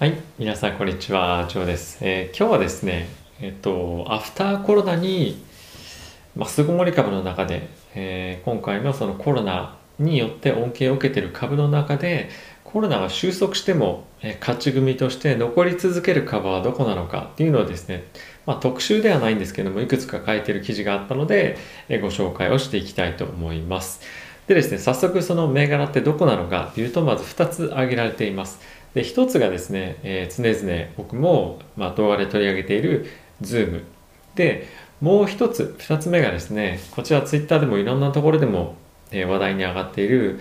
はい、皆さんこんにちは、ジョーです。えー今日はですね、えっと、アフターコロナに、まあ、巣ごもり株の中で、えー今回のそのコロナによって恩恵を受けている株の中で、コロナが収束しても、えー勝ち組として残り続ける株はどこなのかっていうのをですね、まあ、特集ではないんですけども、いくつか書いてる記事があったので、えーご紹介をしていきたいと思います。でですね、早速その銘柄ってどこなのかというと、まず2つ挙げられています。で一つがですね、えー常々僕も、まあ、動画で取り上げている Zoom でもう一つ二つ目がですねこちら Twitter でもいろんなところでも、えー話題に上がっている、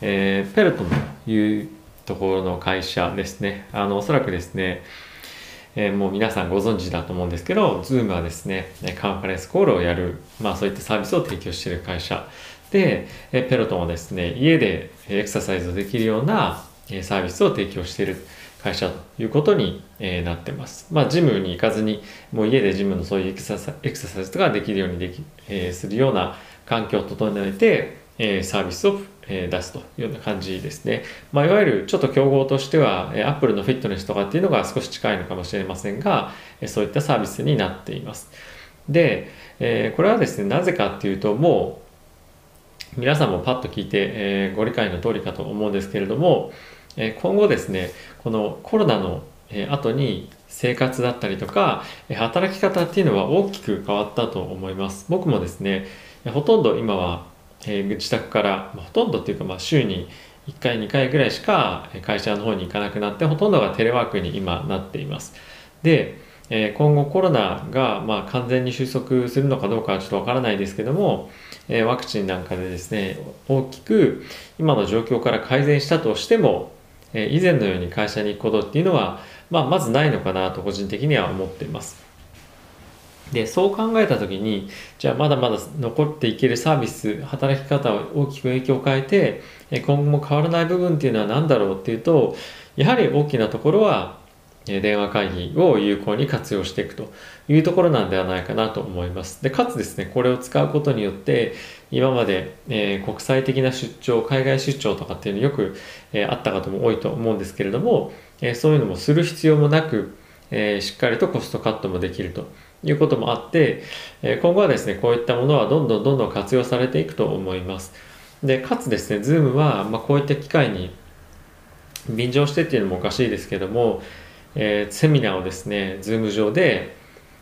えーペルトンというところの会社ですね。あのおそらくですねえーもう皆さんご存知だと思うんですけど、Zoom はですね、カンファレンスコールをやる、まあそういったサービスを提供している会社。で、えペロトンはですね、家でエクササイズをできるようなサービスを提供している会社ということになってます。まあジムに行かずに、もう家でジムのそういうエクササイズができるようにでき、えーするような環境を整えて、えーサービスを出すというような感じですね。まあ、いわゆるちょっと競合としては、Apple のフィットネスとかっていうのが少し近いのかもしれませんが、そういったサービスになっています。で、えーこれはですね、なぜかっていうと、もう皆さんもパッと聞いて、えーご理解の通りかと思うんですけれども、え今後ですね、このコロナの後に生活だったりとか、働き方っていうのは大きく変わったと思います。僕もですね、ほとんど今は、え自宅から、ほとんどっていうか、まあ、週に1回2回ぐらいしか会社の方に行かなくなってほとんどがテレワークに今なっていますで、今後コロナがま完全に収束するのかどうかはちょっとわからないですけども、ワクチンなんかでですね大きく今の状況から改善したとしても、えー以前のように会社に行くことっていうのは、まあ、まずないのかなと個人的には思っています。でそう考えた時にじゃあまだまだ残っていけるサービス働き方を大きく影響を変えて今後も変わらない部分っていうのは何だろうっていうとやはり大きなところは電話会議を有効に活用していくと。いうところなんではないかなと思います。でかつですねこれを使うことによって今まで、えー国際的な出張海外出張とかっていうのよく、えーあった方も多いと思うんですけれども、えーそういうのもする必要もなく、えしっかりとコストカットもできるということもあって、え今後はですねこういったものはどんどんどんどん活用されていくと思います。でかつですね Zoom は、まあ、こういった機会に便乗してっていうのもおかしいですけども、えセミナーをですね Zoom 上で、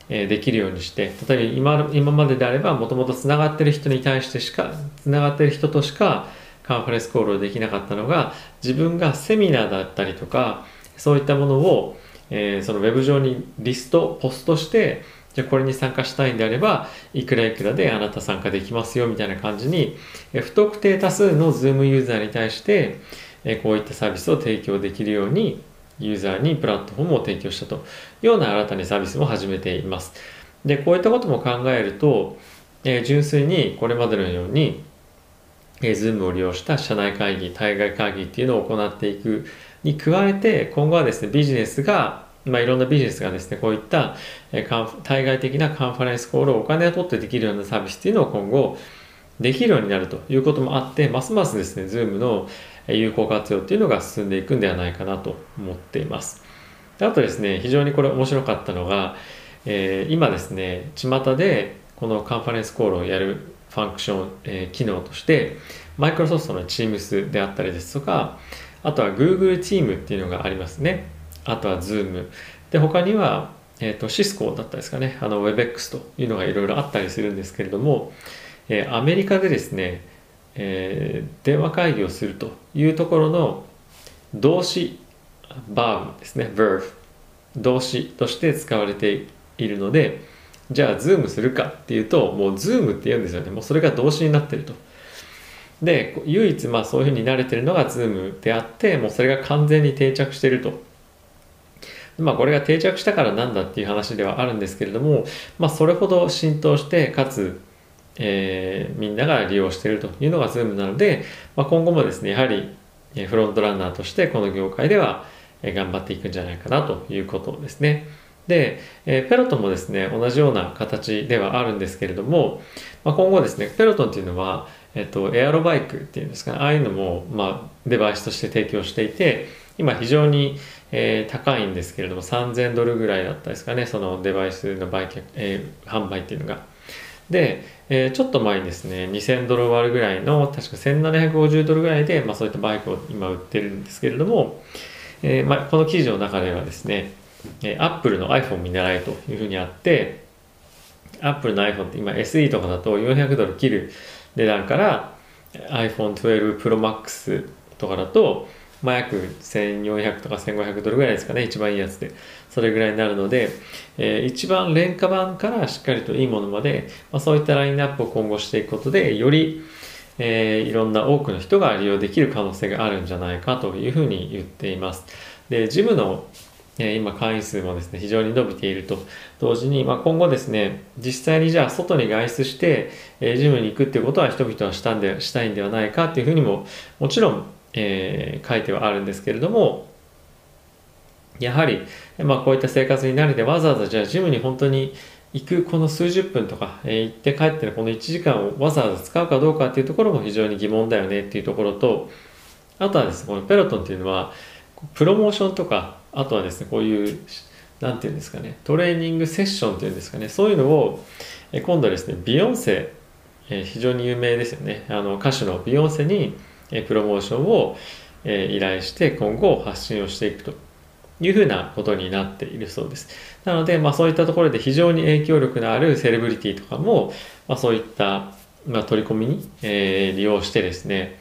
できるようにして例えば今今までであればもともとつながってる人に対してしかつながってる人としかカンファレンスコールをできなかったのが自分がセミナーだったりとかそういったものを、えーそのウェブ上にリストポストしてじゃこれに参加したいんであればいくらいくらであなた参加できますよみたいな感じに不特定多数の Zoom ユーザーに対してこういったサービスを提供できるようにユーザーにプラットフォームを提供したというような新たにサービスも始めています。で、こういったことも考えると、えー純粋にこれまでのように、えー Zoom を利用した社内会議、対外会議っていうのを行っていくに加えて、今後はですね、ビジネスが、まあ、いろんなビジネスがですね、こういった、えー対外的なカンファレンスコールをお金を取ってできるようなサービスっていうのを今後、できるようになるということもあって、ますますですね、Zoom の有効活用っていうのが進んでいくんではないかなと思っています。であとですね、非常にこれ面白かったのが、えー今ですね、巷でこのカンファレンスコールをやるファンクション、えー機能として、マイクロソフトの Teams であったりですとか、あとは Google Team っていうのがありますね。あとは Zoom。で、他には、えっ、と、シスコだったですかね。あの、WebEx というのがいろいろあったりするんですけれども、えーアメリカでですね、えー電話会議をするというところの動詞、バーブですね、verb、動詞として使われているので、じゃあ、 Zoom するかっていうと、もう Zoom って言うんですよね。もうそれが動詞になってると。で、唯一まあそういうふうに慣れてるのが Zoom であって、もうそれが完全に定着してると。まあこれが定着したからなんだっていう話ではあるんですけれども、まあそれほど浸透して、かつ、えーみんなが利用しているというのが Zoom なので、まあ、今後もですねやはりフロントランナーとしてこの業界では頑張っていくんじゃないかなということですね。で、えーペロトンもですね同じような形ではあるんですけれども、まあ、今後ですねペロトンっていうのは、えっと、エアロバイクっていうんですかねああいうのも、まあ、デバイスとして提供していて今非常に、えー、高いんですけれども、3000ドルぐらいだったですかね、そのデバイスの売却、え、販売っていうのが。で、えー、ちょっと前にですね、2000ドル割るぐらいの、確か1750ドルぐらいで、まあ、そういったバイクを今売ってるんですけれども、えーまあ、この記事の中ではですね、えー、Apple の iPhone 見習いというふうにあって、Apple の iPhone って今 SE とかだと400ドル切る値段から iPhone 12 Pro Max とかだと、まあ、約1400とか1500ドルぐらいですかね、一番いいやつで。それぐらいになるので、えー、一番廉価版からしっかりといいものまで、まあ、そういったラインナップを今後していくことで、より、えー、いろんな多くの人が利用できる可能性があるんじゃないかというふうに言っています。で、ジムのえ今会員数もですね、非常に伸びていると同時に、まあ、今後ですね、実際にじゃあ外に外出して、えジムに行くっていうことは人々はしたんで、したいんではないかっていうふうにも、もちろん、えー、書いてはあるんですけれども、やはり、まあ、こういった生活に慣れてわざわざじゃあジムに本当に行くこの数十分とか、えー、行って帰ってるこの1時間をわざわざ使うかどうかっていうところも非常に疑問だよねっていうところと、あとはですね、このペロトンっていうのは、プロモーションとか、あとはですね、こういう、なんていうんですかね、トレーニングセッションっていうんですかね、そういうのを、え今度ですね、ビヨンセ、え非常に有名ですよね。あの、歌手のビヨンセに、えプロモーションを、え依頼して今後発信をしていくというふうなことになっているそうです。なので、まあそういったところで非常に影響力のあるセレブリティとかも、まあそういった、まあ、取り込みに、えー、利用してですね、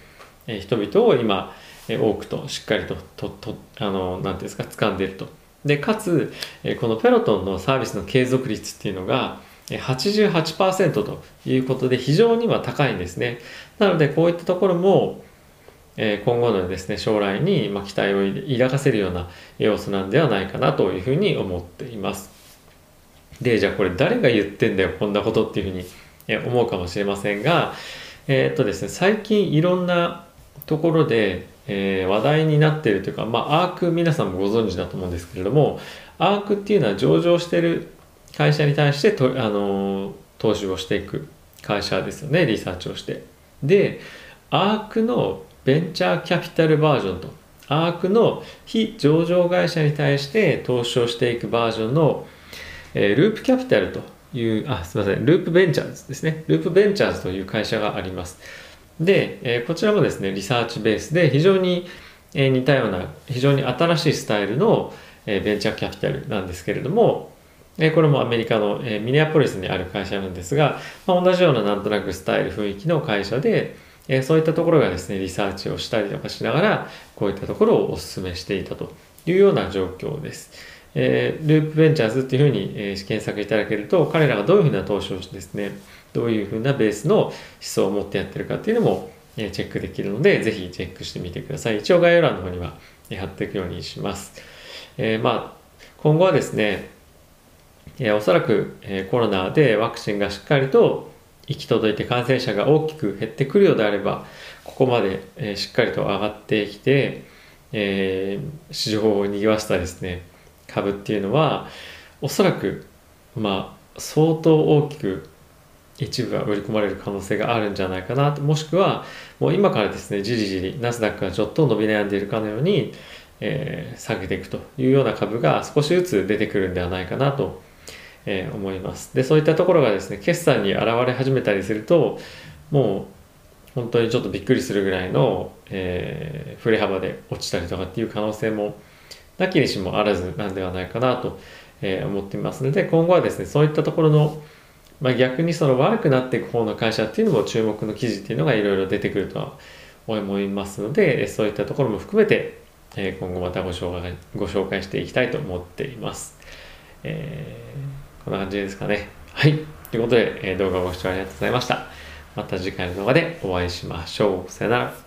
え、人々を今、多くとしっかりとととあの何ていうんですか掴んでいるとでかつこのペロトンのサービスの継続率っていうのが88%ということで非常には高いんですねなのでこういったところも今後のですね将来に期待を抱かせるような要素なんではないかなというふうに思っていますでじゃあこれ誰が言ってんだよこんなことっていうふうに思うかもしれませんがえー、っとですね最近いろんなところでえー、話題になっているというか、まあ、アーク皆さんもご存知だと思うんですけれども、アークっていうのは上場してる会社に対してと、あのー、投資をしていく会社ですよね、リサーチをして。で、アークのベンチャーキャピタルバージョンと、アークの非上場会社に対して投資をしていくバージョンの、えー、ループキャピタルという、あ、すみません、ループベンチャーズですね。ループベンチャーズという会社があります。で、えこちらもですね、リサーチベースで非常に、え似たような、非常に新しいスタイルの、えベンチャーキャピタルなんですけれども、えこれもアメリカの、えミネアポリスにある会社なんですが、まあ、同じようななんとなくスタイル、雰囲気の会社で、えそういったところがですね、リサーチをしたりとかしながら、こういったところをお勧めしていたというような状況です。えー、ループベンチャーズっていうふうに、え、検索いただけると、彼らがどういうふうな投資をしてですね、どういうふうなベースの思想を持ってやってるかっていうのも、え、チェックできるので、ぜひチェックしてみてください。一応概要欄の方には、え貼っていくようにします。えまあ、今後はですね、えおそらく、えコロナでワクチンがしっかりと行き届いて感染者が大きく減ってくるようであれば、ここまで、えしっかりと上がってきて、えー、市場を賑わしたですね、株っていうのはおそらくまあ相当大きく一部が売り込まれる可能性があるんじゃないかなと。もしくはもう今からですねじりじりナスダックがちょっと伸び悩んでいるかのように、えー、下げていくというような株が少しずつ出てくるんではないかなと、えー、思います。でそういったところがですね決算に現れ始めたりするともう本当にちょっとびっくりするぐらいの、えー、振れ幅で落ちたりとかっていう可能性もなきにしもあらずなんではないかなと、え思っていますので今後はですねそういったところの、まあ、逆にその悪くなっていく方の会社っていうのも注目の記事っていうのがいろいろ出てくるとは思いますのでそういったところも含めて、え今後またご紹介ご紹介していきたいと思っています、えー、こんな感じですかね。はい。ということで、え動画をご視聴ありがとうございました。また次回の動画でお会いしましょう。さよなら。